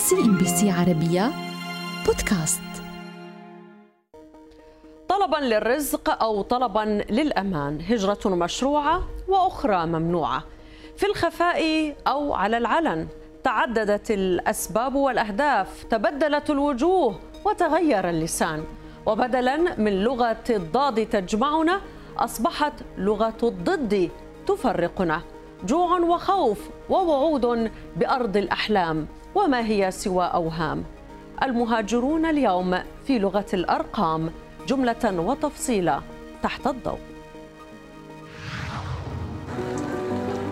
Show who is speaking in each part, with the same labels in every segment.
Speaker 1: CNBC عربية بودكاست.
Speaker 2: طلبا للرزق أو طلبا للأمان. هجرة مشروعة وأخرى ممنوعة. في الخفاء أو على العلن. تعددت الأسباب والأهداف. تبدلت الوجوه وتغير اللسان. وبدلا من لغة الضاد تجمعنا أصبحت لغة الضد تفرقنا. جوع وخوف ووعود بأرض الأحلام. وما هي سوى أوهام. المهاجرون اليوم في لغة الأرقام جملة وتفصيلا تحت الضوء.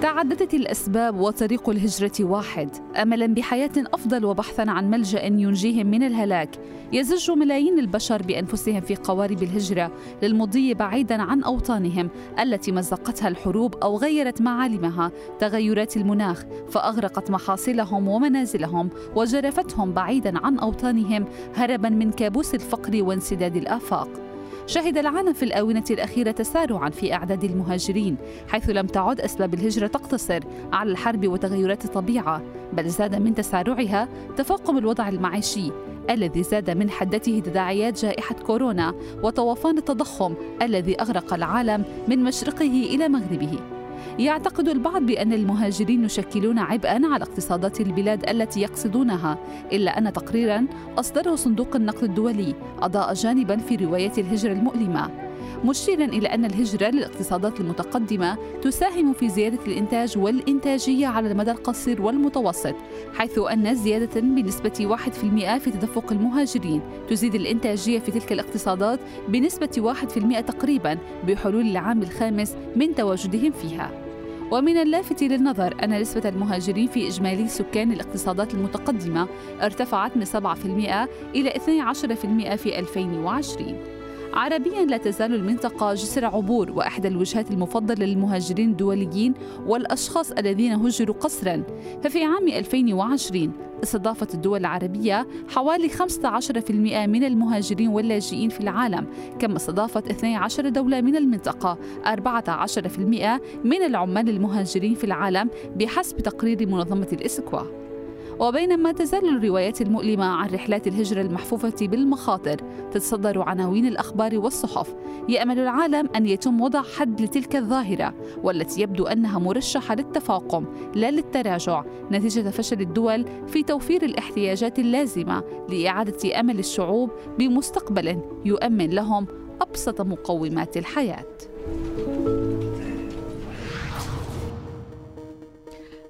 Speaker 1: تعددت الأسباب وطريق الهجرة واحد. أملا بحياة أفضل وبحثا عن ملجأ ينجيهم من الهلاك. يزج ملايين البشر بأنفسهم في قوارب الهجرة للمضي بعيدا عن أوطانهم التي مزقتها الحروب أو غيرت معالمها. تغيرات المناخ فأغرقت محاصيلهم ومنازلهم وجرفتهم بعيدا عن أوطانهم هربا من كابوس الفقر وانسداد الآفاق. شهد العالم في الآونة الأخيرة تسارعا في أعداد المهاجرين حيث لم تعد أسباب الهجرة تقتصر على الحرب وتغيرات الطبيعة بل زاد من تسارعها تفاقم الوضع المعيشي الذي زاد من حدته تداعيات جائحة كورونا وطوفان التضخم الذي أغرق العالم من مشرقه إلى مغربه. يعتقد البعض بأن المهاجرين يشكلون عبئا على اقتصادات البلاد التي يقصدونها إلا أن تقريرا أصدره صندوق النقد الدولي أضاء جانبا في رواية الهجرة المؤلمة. مشيرا إلى أن الهجرة للاقتصادات المتقدمة تساهم في زيادة الإنتاج والإنتاجية على المدى القصير والمتوسط حيث أن زيادة بنسبة 1% في تدفق المهاجرين تزيد الإنتاجية في تلك الاقتصادات بنسبة 1% تقريبا بحلول العام الخامس من تواجدهم فيها. ومن اللافت للنظر أن نسبة المهاجرين في إجمالي سكان الاقتصادات المتقدمة ارتفعت من 7% إلى 12% في 2020 عربيا لا تزال المنطقة جسر عبور وإحدى الوجهات المفضلة للمهاجرين الدوليين والأشخاص الذين هجروا قسرا ففي عام 2020 استضافت الدول العربية حوالي 15% من المهاجرين واللاجئين في العالم كما استضافت 12 دولة من المنطقة 14% من العمال المهاجرين في العالم بحسب تقرير منظمة الإسكوا. وبينما تزال الروايات المؤلمة عن رحلات الهجرة المحفوفة بالمخاطر تتصدر عناوين الأخبار والصحف. يأمل العالم أن يتم وضع حد لتلك الظاهرة والتي يبدو أنها مرشحة للتفاقم لا للتراجع. نتيجة فشل الدول في توفير الاحتياجات اللازمة لإعادة أمل الشعوب بمستقبل يؤمن لهم أبسط مقومات الحياة.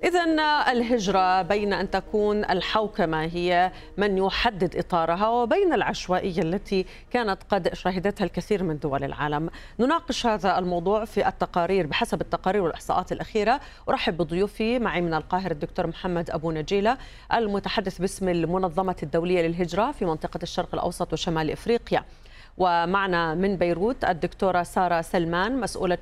Speaker 2: إذا الهجرة بين أن تكون الحوكمة هي من يحدد إطارها وبين العشوائية التي كانت قد شهدتها الكثير من دول العالم. نناقش هذا الموضوع في التقارير بحسب التقارير والإحصاءات الأخيرة. أرحب بضيوفي معي من القاهرة الدكتور محمد أبو نجيلة المتحدث باسم المنظمة الدولية للهجرة في منطقة الشرق الأوسط وشمال إفريقيا. ومعنا من بيروت الدكتورة سارة سلمان مسؤولة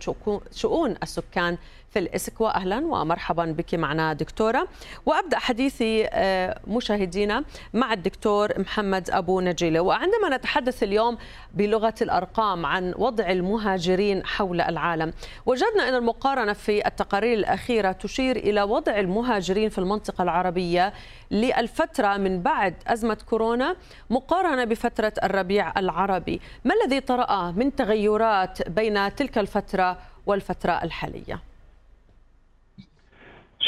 Speaker 2: شؤون السكان في الإسكوا أهلا ومرحبا بك معنا دكتورة. وأبدأ حديثي آه، مشاهدينا مع الدكتور محمد أبو نجيلة. وعندما نتحدث اليوم بلغة الأرقام عن وضع المهاجرين حول العالم وجدنا أن المقارنة في التقارير الأخيرة تشير إلى وضع المهاجرين في المنطقة العربية للفترة من بعد أزمة كورونا مقارنة بفترة الربيع العربي. ما الذي طرأ من تغيرات بين تلك الفترة والفترة الحالية؟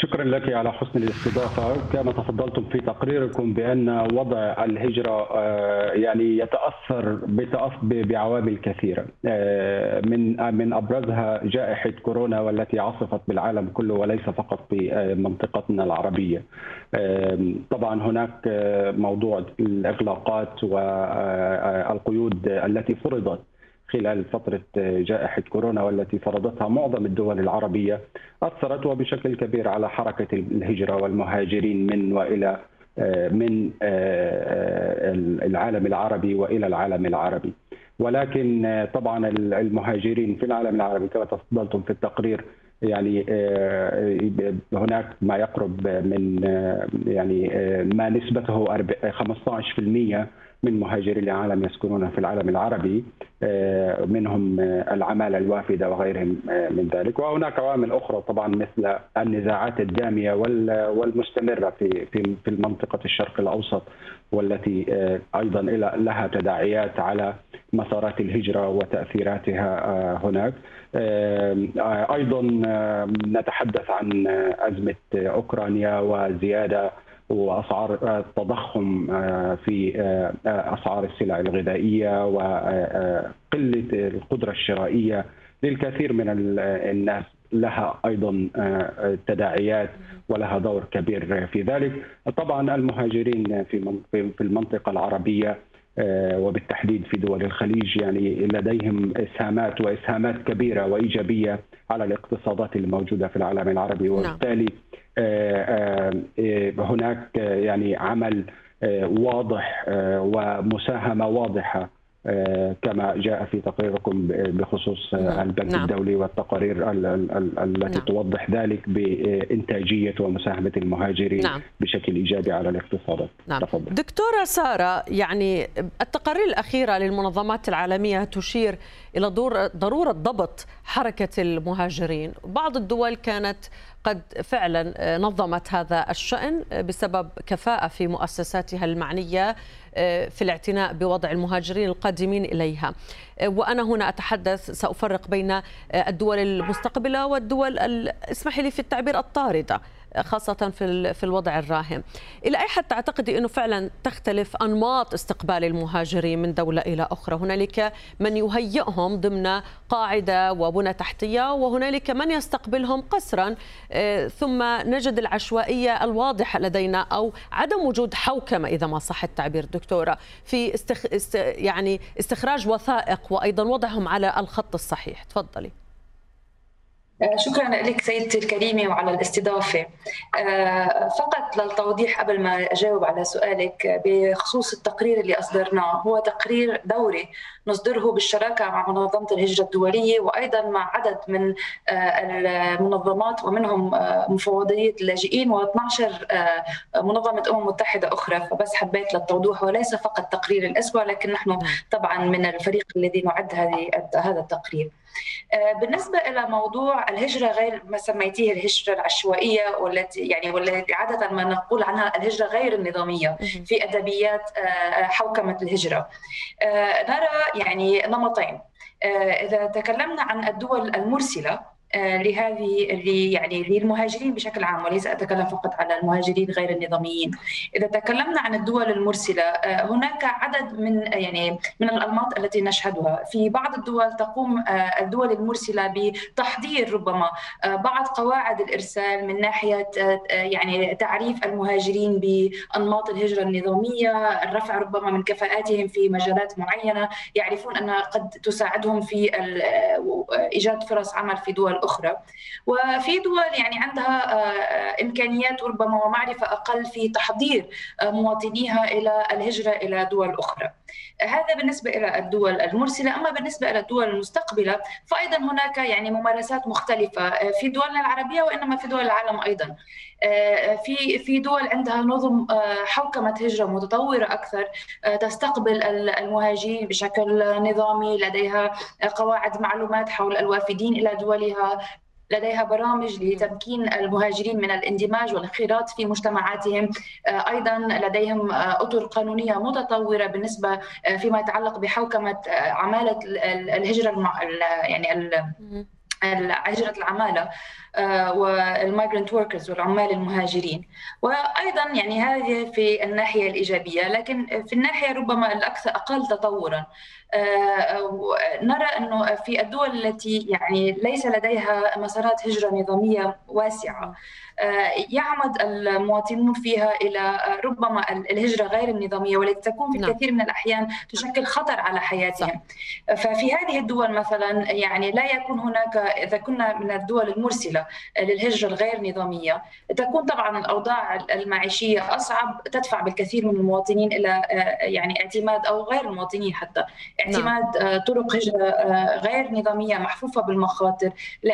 Speaker 3: شكرا لك على حسن الاستضافة. كما تفضلتم في تقريركم بأن وضع الهجرة آه، يعني يتأثر بعوامل كثيرة. آه، من من أبرزها جائحة كورونا والتي عصفت بالعالم كله وليس فقط في آه، منطقتنا العربية. طبعا هناك موضوع الإغلاقات والقيود التي فرضت خلال فترة جائحة كورونا والتي فرضتها معظم الدول العربية أثرت وبشكل كبير على حركة الهجرة والمهاجرين من وإلى من العالم العربي وإلى العالم العربي. ولكن طبعا المهاجرين في العالم العربي كما تفضلتم في التقرير يعني هناك ما يقرب من يعني ما نسبته 15% من مهاجري العالم يسكنون في العالم العربي منهم العمالة الوافدة وغيرهم من ذلك. وهناك عوامل أخرى طبعا مثل النزاعات الدامية والمستمرة في في المنطقة الشرق الأوسط والتي أيضا لها تداعيات على مسارات الهجرة وتأثيراتها هناك. أيضا نتحدث عن أزمة أوكرانيا وزيادة وأسعار التضخم في أسعار السلع الغذائية وقله القدرة الشرائية للكثير من الناس. لها أيضا تداعيات ولها دور كبير في ذلك. طبعا المهاجرين في المنطقة العربية آه، وبالتحديد في دول الخليج يعني لديهم إسهامات وإسهامات كبيرة وإيجابية على الاقتصادات الموجودة في العالم العربي نعم. وبالتالي آه، آه، هناك يعني عمل واضح ومساهمة واضحة آه، كما جاء في تقريركم بخصوص نعم. البنك نعم. الدولي والتقارير التي نعم. توضح ذلك بإنتاجية ومساهمة المهاجرين نعم. بشكل إيجابي على الاقتصادات.
Speaker 2: نعم. تفضل. دكتورة سارة يعني التقارير الأخيرة للمنظمات العالمية تشير إلى ضرورة ضبط حركة المهاجرين، بعض الدول كانت قد فعلا نظمت هذا الشأن بسبب كفاءة في مؤسساتها المعنية آه، في الاعتناء بوضع المهاجرين القادمين إليها. آه، وأنا هنا أتحدث سأفرق بين آه، الدول المستقبلة والدول اسمحي لي في التعبير الطاردة. خاصة في في الوضع الراهن. إلى أي حد تعتقدي أنه فعلا تختلف أنماط استقبال المهاجرين من دولة إلى أخرى؟ هنالك من يهيئهم ضمن قاعدة وبنى تحتية وهنالك من يستقبلهم قسرا آه، ثم نجد العشوائية الواضحة لدينا أو عدم وجود حوكمة إذا ما صح التعبير دكتورة في استخ... است... يعني استخراج وثائق وأيضا وضعهم على الخط الصحيح تفضلي
Speaker 4: شكرا لك سيدتي الكريمة وعلى الاستضافة. آه، فقط للتوضيح قبل ما أجاوب على سؤالك بخصوص التقرير اللي أصدرناه هو تقرير دوري نصدره بالشراكة مع منظمة الهجرة الدولية وأيضا مع عدد من آه، المنظمات ومنهم مفوضية اللاجئين و12 منظمة أمم متحدة أخرى. فبس حبيت للتوضيح وليس فقط تقرير الأسبوع لكن نحن نعم. طبعا من الفريق الذي نعد هذه هذا التقرير. آه، بالنسبة إلى موضوع الهجرة غير ما سميتيه الهجرة العشوائية والتي يعني والتي عادة ما نقول عنها الهجرة غير النظامية في أدبيات آه، حوكمة الهجرة. آه، نرى يعني نمطين. إذا تكلمنا عن الدول المرسلة آه، لهذه اللي يعني للمهاجرين بشكل عام وليس أتكلم فقط على المهاجرين غير النظاميين. إذا تكلمنا عن الدول المرسلة آه، هناك عدد من يعني من الانماط التي نشهدها، في بعض الدول تقوم آه، الدول المرسلة بتحضير ربما بعض قواعد الإرسال من ناحية يعني تعريف المهاجرين بانماط الهجرة النظامية، الرفع ربما من كفاءاتهم في مجالات معينة، يعرفون انها قد تساعدهم في إيجاد فرص عمل في دول أخرى وفي دول يعني عندها آه، إمكانيات ربما ومعرفة أقل في تحضير آه، مواطنيها إلى الهجرة إلى دول أخرى. هذا بالنسبة إلى الدول المرسلة، أما بالنسبة إلى الدول المستقبلة فايضا هناك يعني ممارسات مختلفة آه، في دولنا العربية وإنما في دول العالم أيضا. في في دول عندها نظم حوكمة هجرة متطورة أكثر تستقبل المهاجرين بشكل نظامي لديها قواعد معلومات حول الوافدين إلى دولها لديها برامج لتمكين المهاجرين من الاندماج والانخراط في مجتمعاتهم. أيضا لديهم أطر قانونية متطورة بالنسبة فيما يتعلق بحوكمة عمالة الهجرة يعني هجرة العمالة آه، وال migrant workers والعمال المهاجرين. وأيضا يعني هذه في الناحية الإيجابية لكن في الناحية ربما الأكثر أقل تطورا. آه، نرى أنه في الدول التي يعني ليس لديها مسارات هجرة نظامية واسعة آه، يعمد المواطنون فيها إلى ربما الهجرة غير النظامية والتي تكون في نعم. الكثير من الأحيان تشكل خطر على حياتهم صح. ففي هذه الدول مثلا يعني لا يكون هناك إذا كنا من الدول المرسلة للهجرة الغير نظامية تكون طبعا الأوضاع المعيشية أصعب تدفع بالكثير من المواطنين إلى آه، يعني اعتماد أو غير المواطنين حتى اعتماد نعم. آه، طرق هجره غير نظامية محفوفة بالمخاطر لا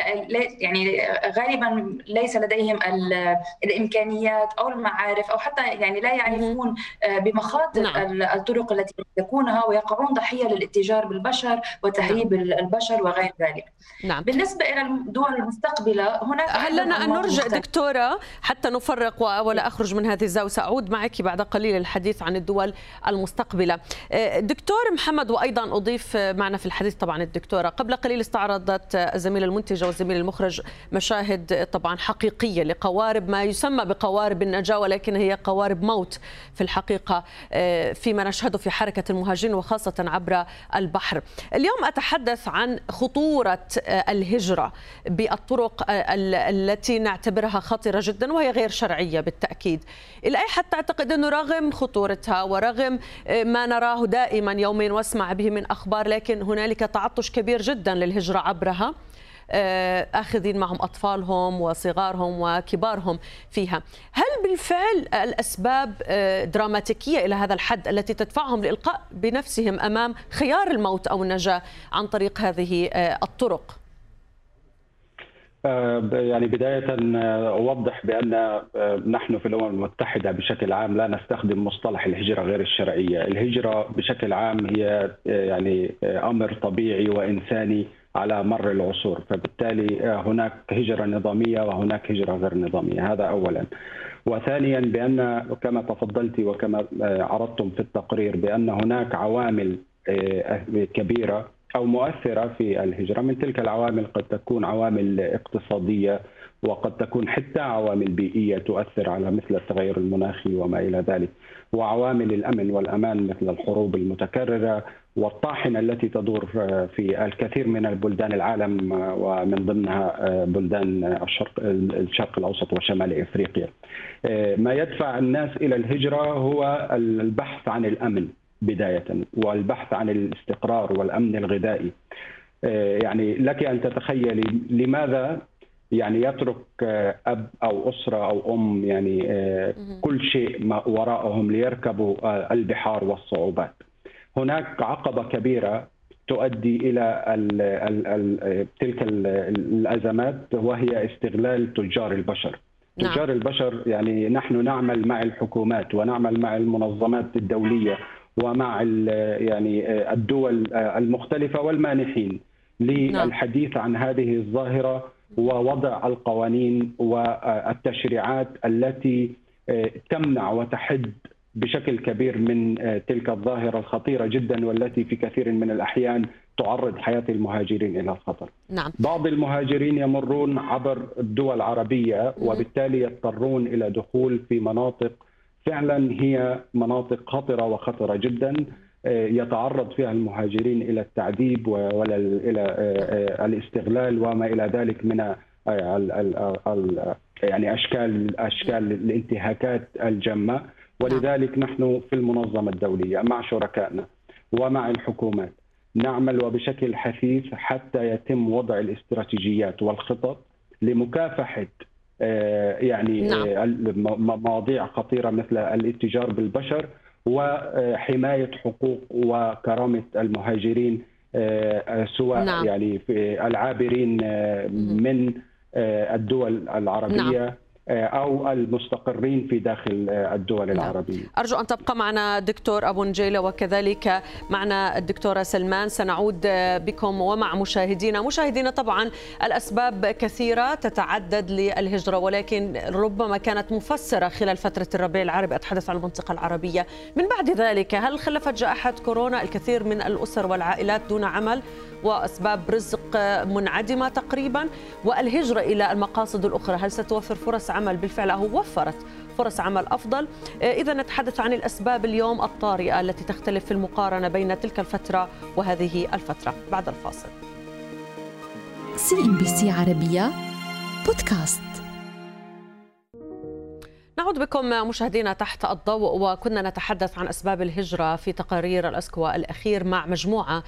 Speaker 4: يعني غالبا ليس لديهم الإمكانيات أو المعارف أو حتى يعني لا يعرفون بمخاطر نعم. الطرق التي يتركونها ويقعون ضحية للاتجار بالبشر وتهريب نعم. البشر وغير ذلك. نعم. بالنسبة إلى الدول المستقبلة
Speaker 2: هناك هل لنا أن نرجع دكتورة حتى نفرق ولا أخرج من هذه الزاوية سأعود معك بعد قليل الحديث عن الدول المستقبلة. دكتور محمد وأيضا أضيف معنا في الحديث طبعا الدكتورة قبل قليل استعرضت الزميله المنتجة والزميل المخرج مشاهد طبعا حقيقية لقوارب ما يسمى بقوارب النجاة ولكن هي قوارب موت في الحقيقة فيما نشهده في حركة المهاجرين وخاصة عبر البحر. اليوم أتحدث عن خطورة الهجرة بالطرق التي نعتبرها خطره جدا وهي غير شرعية بالتأكيد. إلى أي حد تعتقد أنه رغم خطورتها ورغم ما نراه دائما يومين واسمع به من أخبار لكن هنالك تعطش كبير جدا للهجرة عبرها. آه، آخذين معهم أطفالهم وصغارهم وكبارهم فيها. هل بالفعل الأسباب آه، دراماتيكية إلى هذا الحد التي تدفعهم لإلقاء بنفسهم أمام خيار الموت أو النجاة عن طريق هذه آه، الطرق؟
Speaker 3: يعني بداية أوضح بأن نحن في الأمم المتحدة بشكل عام لا نستخدم مصطلح الهجرة غير الشرعية. الهجرة بشكل عام هي يعني أمر طبيعي وإنساني على مر العصور. فبالتالي آه، هناك هجرة نظامية وهناك هجرة غير نظامية. هذا أولا. وثانيا بأن كما تفضلت وكما آه، عرضتم في التقرير بأن هناك عوامل آه، كبيرة أو مؤثرة في الهجرة من تلك العوامل قد تكون عوامل اقتصادية وقد تكون حتى عوامل بيئية تؤثر على مثل التغير المناخي وما إلى ذلك. وعوامل الأمن والأمان مثل الحروب المتكررة والطاحنة التي تدور في الكثير من البلدان العالم ومن ضمنها بلدان الشرق, الشرق الأوسط وشمال إفريقيا. ما يدفع الناس إلى الهجرة هو البحث عن الأمن. بداية والبحث عن الاستقرار والأمن الغذائي يعني لك أن تتخيلي لماذا يعني يترك أب أو أسرة أو أم يعني كل شيء وراءهم ليركبوا البحار والصعوبات. هناك عقبة كبيرة تؤدي إلى ال ال ال تلك الأزمات وهي استغلال تجار البشر. نعم. تجار البشر يعني نحن نعمل مع الحكومات ونعمل مع المنظمات الدولية ومع يعني الدول المختلفة والمانحين نعم. للحديث عن هذه الظاهرة ووضع القوانين والتشريعات التي آه، تمنع وتحد بشكل كبير من آه، تلك الظاهرة الخطيرة جدا والتي في كثير من الأحيان تعرض حياة المهاجرين إلى الخطر. نعم. بعض المهاجرين يمرون عبر الدول العربية وبالتالي يضطرون إلى دخول في مناطق فعلا هي مناطق خطرة وخطرة جدا يتعرض فيها المهاجرين إلى التعذيب ولا إلى آه، آه، الاستغلال وما إلى ذلك من آه، يعني أشكال أشكال الانتهاكات الجمة. ولذلك نحن في المنظمة الدولية مع شركائنا ومع الحكومات نعمل وبشكل حثيث حتى يتم وضع الاستراتيجيات والخطط لمكافحة يعني نعم. مواضيع خطيرة مثل الاتجار بالبشر وحمايه حقوق وكرامة المهاجرين آه، سواء نعم. يعني في العابرين آه، من آه، الدول العربية نعم. أو المستقرين في داخل الدول نعم. العربية.
Speaker 2: أرجو أن تبقى معنا دكتور أبو نجيلة وكذلك معنا الدكتورة سلمان. سنعود بكم ومع مشاهدينا، مشاهدينا طبعا الأسباب كثيرة تتعدد للهجرة ولكن ربما كانت مفسرة خلال فترة الربيع العربي. أتحدث عن المنطقة العربية، من بعد ذلك هل خلفت جائحة كورونا الكثير من الأسر والعائلات دون عمل؟ وأسباب رزق منعدمة تقريبا. والهجرة إلى المقاصد الأخرى هل ستوفر فرص عمل؟ بالفعل أو وفرت فرص عمل أفضل. آه، إذا نتحدث عن الأسباب اليوم الطارئة التي تختلف في المقارنة بين تلك الفترة وهذه الفترة. بعد الفاصل.
Speaker 5: CNBC عربية بودكاست.
Speaker 2: نعود بكم مشاهدينا تحت الضوء وكنا نتحدث عن أسباب الهجرة في تقارير الإسكوا الأخير مع مجموعة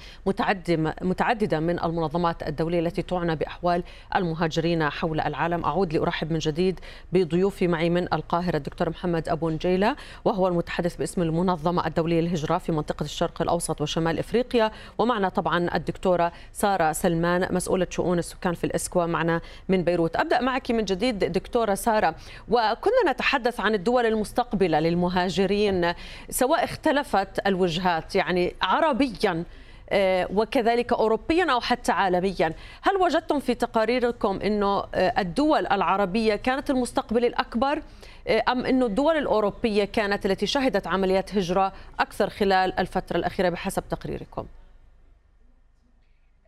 Speaker 2: متعددة من المنظمات الدولية التي تعنى بأحوال المهاجرين حول العالم. أعود لأرحب من جديد بضيوفي معي من القاهرة الدكتور محمد أبو نجيلة وهو المتحدث باسم المنظمة الدولية للهجرة في منطقة الشرق الأوسط وشمال إفريقيا. ومعنا طبعا الدكتورة سارة سلمان مسؤولة شؤون السكان في الأسكوا معنا من بيروت. أبدأ معك من جديد دكتورة سارة. وكنا نتحدث نتحدث عن الدول المستقبلة للمهاجرين سواء اختلفت الوجهات يعني عربيا آه، وكذلك أوروبيا أو حتى عالميا هل وجدتم في تقاريركم أنه آه، الدول العربية كانت المستقبل الأكبر آه، أم أنه الدول الأوروبية كانت التي شهدت عمليات هجرة أكثر خلال الفترة الأخيرة بحسب تقريركم؟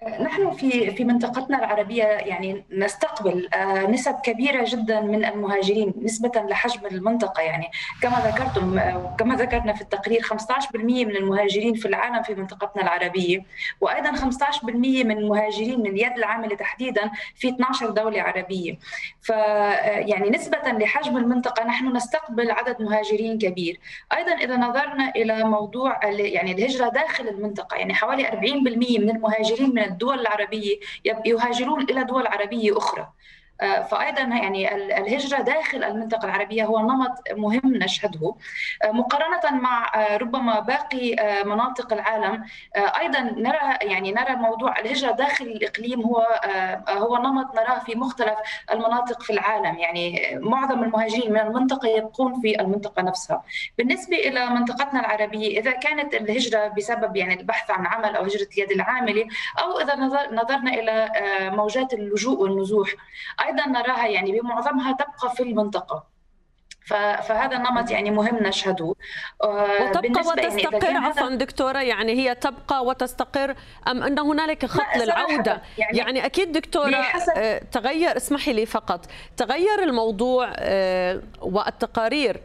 Speaker 4: نحن في في منطقتنا العربية يعني نستقبل آه، نسب كبيرة جدا من المهاجرين نسبة لحجم المنطقة يعني. كما ذكرتم آه، كما ذكرنا في التقرير 15% من المهاجرين في العالم في منطقتنا العربية وأيضا 15% من المهاجرين من اليد العاملة تحديدا في 12 دولة عربية. ف يعني نسبة لحجم المنطقة نحن نستقبل عدد مهاجرين كبير. أيضا إذا نظرنا إلى موضوع يعني الهجرة داخل المنطقة يعني حوالي 40% من المهاجرين من الدول العربية يهاجرون إلى دول عربية أخرى. فايضا يعني الهجرة داخل المنطقة العربية هو نمط مهم نشهده. آه، مقارنة مع آه، ربما باقي مناطق العالم أيضا نرى يعني نرى موضوع الهجرة داخل الإقليم هو هو نمط نراه في مختلف المناطق في العالم. يعني معظم المهاجرين من المنطقة يبقون في المنطقة نفسها. بالنسبة إلى منطقتنا العربية إذا كانت الهجرة بسبب يعني البحث عن عمل أو هجرة اليد العاملة أو إذا نظرنا إلى موجات اللجوء والنزوح أيضا نراها يعني بمعظمها تبقى في المنطقة. فهذا النمط يعني مهم نشهده.
Speaker 2: آه، وتبقى وتستقر عفوا دكتورة يعني هي تبقى وتستقر أم أن هنالك خط للعودة؟ يعني, يعني أكيد دكتورة آه، تغير اسمحي لي فقط تغير الموضوع آه، والتقارير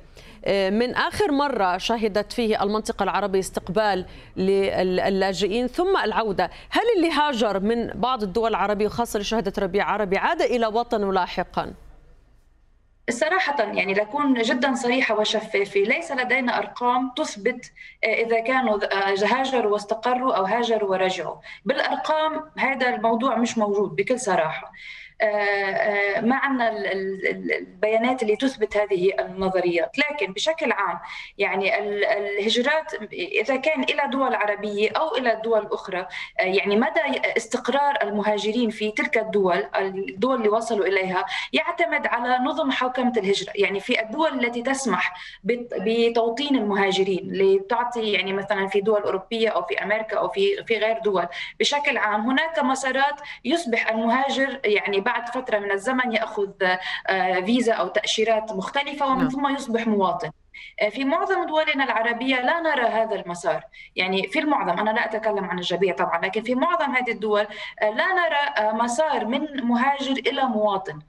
Speaker 2: من آخر مرة شهدت فيه المنطقة العربية استقبال للاجئين ثم العودة. هل اللي هاجر من بعض الدول العربية وخاصة اللي شهدت ربيع عربي عاد إلى وطنه لاحقاً؟
Speaker 4: صراحة يعني لأكون جدا صريحة وشفافة ليس لدينا أرقام تثبت آه، إذا كانوا آه، هاجروا واستقروا أو هاجروا ورجعوا. بالأرقام هذا الموضوع مش موجود بكل صراحة. آه، آه، عندنا البيانات اللي تثبت هذه النظريات. لكن بشكل عام يعني الهجرات إذا كان إلى دول عربية أو إلى دول أخرى آه، يعني مدى استقرار المهاجرين في تلك الدول الدول اللي وصلوا إليها يعتمد على نظم حوكمة الهجرة. يعني في الدول التي تسمح بتوطين المهاجرين اللي تعطي يعني مثلا في دول أوروبية أو في أمريكا أو في في غير دول. بشكل عام هناك مسارات يصبح المهاجر يعني بعد فترة من الزمن يأخذ آه، فيزا أو تأشيرات مختلفة ومن نعم. ثم يصبح مواطن في معظم دولنا العربية لا نرى هذا المسار. يعني في المعظم أنا لا أتكلم عن الجميع طبعا لكن في معظم هذه الدول آه، لا نرى مسار من مهاجر إلى مواطن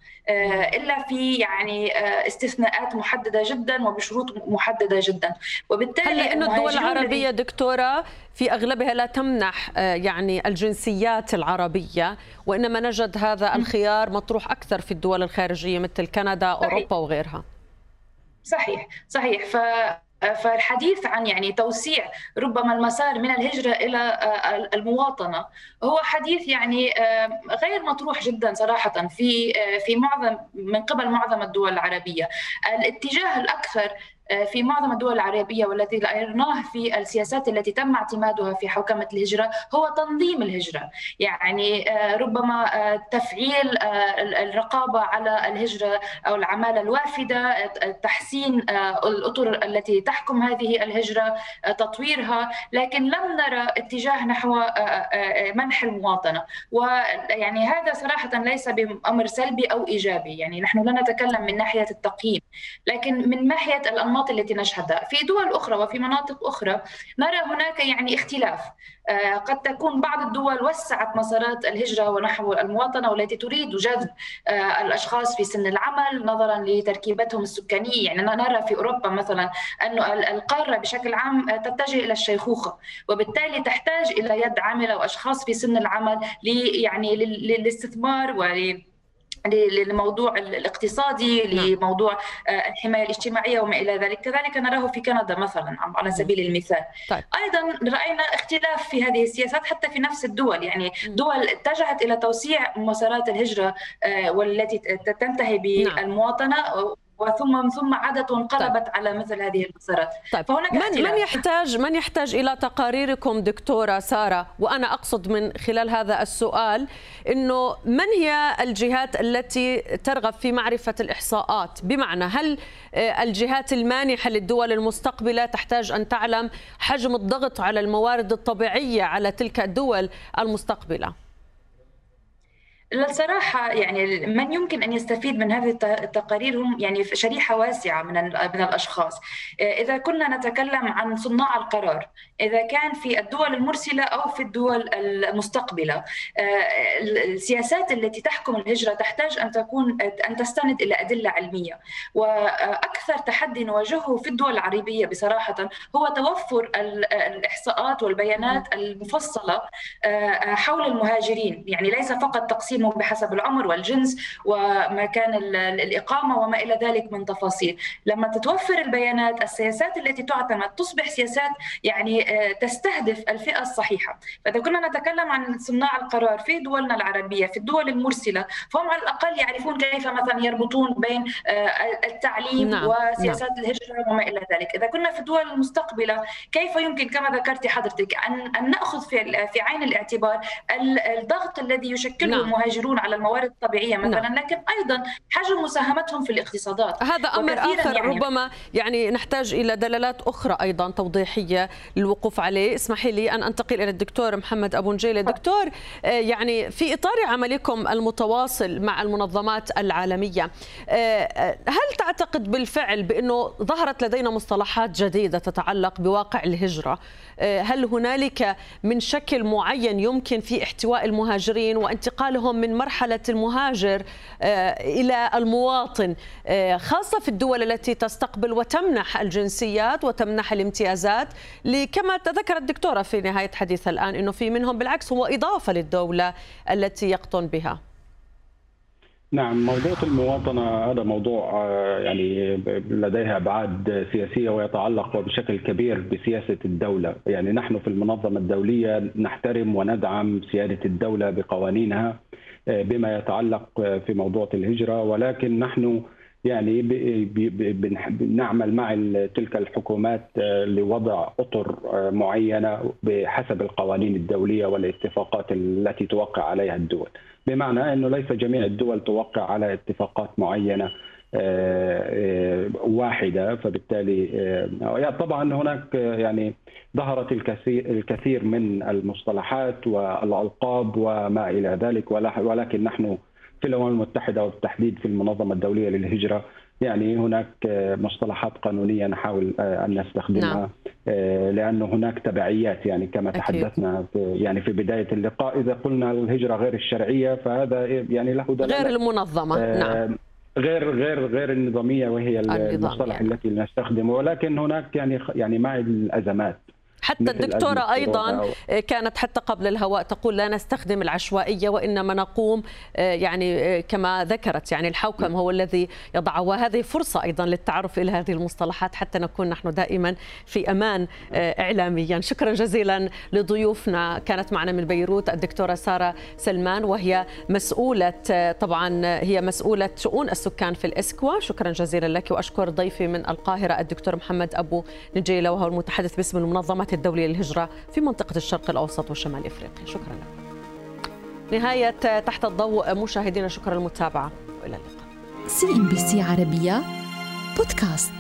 Speaker 4: إلا في يعني استثناءات محددة جدا وبشروط محددة جدا.
Speaker 2: وبالتالي لأن الدول العربية دكتورة في أغلبها لا تمنح يعني الجنسيات العربية وإنما نجد هذا الخيار مطروح أكثر في الدول الخارجية مثل كندا. أوروبا وغيرها؟
Speaker 4: صحيح صحيح. ف فالحديث عن يعني توسيع ربما المسار من الهجرة إلى آه، المواطنة هو حديث يعني آه، غير مطروح جدا صراحة في آه، في معظم من قبل معظم الدول العربية. الاتجاه الأكثر آه، في معظم الدول العربية والذي رأيناه في السياسات التي تم اعتمادها في حوكمة الهجرة هو تنظيم الهجرة. يعني آه، ربما آه، تفعيل الرقابة على الهجرة أو العمالة الوافدة تحسين الأطر التي تحكم هذه الهجرة تطويرها. لكن لم نرى اتجاه نحو منح المواطنة. ويعني هذا صراحة ليس بأمر سلبي أو إيجابي. يعني نحن لا نتكلم من ناحية التقييم. لكن من ناحية الأنماط الأنماط التي نشهدها. في دول أخرى وفي مناطق أخرى نرى هناك يعني اختلاف. آه، قد تكون بعض الدول وسعت مسارات الهجرة ونحو المواطنة والتي تريد جذب آه، الأشخاص في سن العمل نظرا لتركيبتهم السكانية. يعني نرى في أوروبا مثلا أن القارة بشكل عام تتجه إلى الشيخوخة. وبالتالي تحتاج إلى يد عاملة وأشخاص في سن العمل يعني للاستثمار ول للموضوع الاقتصادي نعم. لموضوع الحماية الاجتماعية وما إلى ذلك كذلك نراه في كندا مثلا على سبيل المثال طيب. أيضا رأينا اختلاف في هذه السياسات حتى في نفس الدول يعني دول اتجهت إلى توسيع مسارات الهجرة والتي تنتهي نعم. وثم ثم عادت وانقلبت طيب. على مثل هذه المسارات.
Speaker 2: طيب. فهناك من من يحتاج من يحتاج إلى تقاريركم دكتورة سارة؟ وأنا أقصد من خلال هذا السؤال إنه من هي الجهات التي ترغب في معرفة الإحصاءات؟ بمعنى هل آه، الجهات المانحة للدول المستقبلة تحتاج أن تعلم حجم الضغط على الموارد الطبيعية على تلك الدول المستقبلة؟
Speaker 4: الصراحة يعني من يمكن أن يستفيد من هذه التقارير هم يعني شريحة واسعة من من الأشخاص. إذا كنا نتكلم عن صناع القرار إذا كان في الدول المرسلة أو في الدول المستقبلة السياسات التي تحكم الهجرة تحتاج أن تكون أن تستند إلى أدلة علمية. وأكثر تحدي نواجهه في الدول العربية بصراحة هو توفر الإحصاءات والبيانات المفصلة حول المهاجرين. يعني ليس فقط تقسيم تقسيمهم بحسب العمر والجنس ومكان الإقامة وما إلى ذلك من تفاصيل لما تتوفر البيانات السياسات التي تعتمد تصبح سياسات يعني آه، تستهدف الفئة الصحيحة فإذا كنا نتكلم عن صناع القرار في دولنا العربية في الدول المرسلة فهم على الأقل يعرفون كيف مثلا يربطون بين آه، التعليم نعم. وسياسات نعم. الهجرة وما إلى ذلك إذا كنا في الدول المستقبلة كيف يمكن كما ذكرت حضرتك أن, أن نأخذ في, في عين الاعتبار الضغط الذي يشكله نعم. المهاجرون على الموارد الطبيعية مثلا نعم. لكن أيضا حجم مساهمتهم في الاقتصادات.
Speaker 2: هذا أمر آخر يعني ربما يعني نحتاج إلى دلالات أخرى أيضا توضيحية للوقوف عليه. اسمحي لي أن أنتقل إلى الدكتور محمد أبو نجيله دكتور آه، يعني في إطار عملكم المتواصل مع المنظمات العالمية آه، آه، هل تعتقد بالفعل بأنه ظهرت لدينا مصطلحات جديدة تتعلق بواقع الهجرة؟ هل هنالك من شكل معين يمكن في احتواء المهاجرين وانتقالهم من مرحلة المهاجر آه، إلى المواطن آه، خاصة في الدول التي تستقبل وتمنح الجنسيات وتمنح الامتيازات كما تذكر الدكتورة في نهاية حديثها الآن أنه في منهم بالعكس هو إضافة للدولة التي يقطن بها.
Speaker 3: نعم موضوع المواطنة هذا موضوع آه، يعني لديها أبعاد سياسية ويتعلق بشكل كبير بسياسة الدولة. يعني نحن في المنظمة الدولية نحترم وندعم سيادة الدولة بقوانينها. بما يتعلق في موضوع الهجرة ولكن نحن يعني بنعمل مع تلك الحكومات لوضع أطر معينة بحسب القوانين الدولية والاتفاقات التي توقع عليها الدول. بمعنى إنه ليس جميع الدول توقع على اتفاقات معينة. واحدة فبالتالي يعني طبعا هناك يعني ظهرت الكثير الكثير من المصطلحات والألقاب وما إلى ذلك ولكن نحن في الأمم المتحدة وبالتحديد في المنظمة الدولية للهجرة يعني هناك مصطلحات قانونية نحاول أن نستخدمها نعم. لأنه هناك تبعيات يعني كما أكيد. تحدثنا في يعني في بداية اللقاء إذا قلنا الهجرة غير الشرعية فهذا يعني له
Speaker 2: غير المنظمة آه نعم
Speaker 3: غير غير غير النظامية وهي المصطلح يعني. التي نستخدمه ولكن هناك يعني يعني مع الأزمات
Speaker 2: حتى الدكتورة أيضا كانت حتى قبل الهواء تقول لا نستخدم العشوائية وإنما نقوم آه، يعني آه، كما ذكرت يعني الحوكم هو الذي يضع وهذه فرصة أيضا للتعرف إلى هذه المصطلحات حتى نكون نحن دائما في أمان آه، إعلاميا. شكرا جزيلا لضيوفنا. كانت معنا من بيروت الدكتورة سارة سلمان وهي مسؤولة طبعا هي مسؤولة شؤون السكان في الإسكوا. شكرا جزيلا لك وأشكر ضيفي من القاهرة الدكتور محمد أبو نجيلة وهو المتحدث باسم المنظمة الدولية للهجرة في منطقة الشرق الأوسط وشمال إفريقيا. شكرا لكم نهاية تحت الضوء مشاهدينا شكرا للمتابعة. وإلى اللقاء.
Speaker 5: CNBC عربية بودكاست.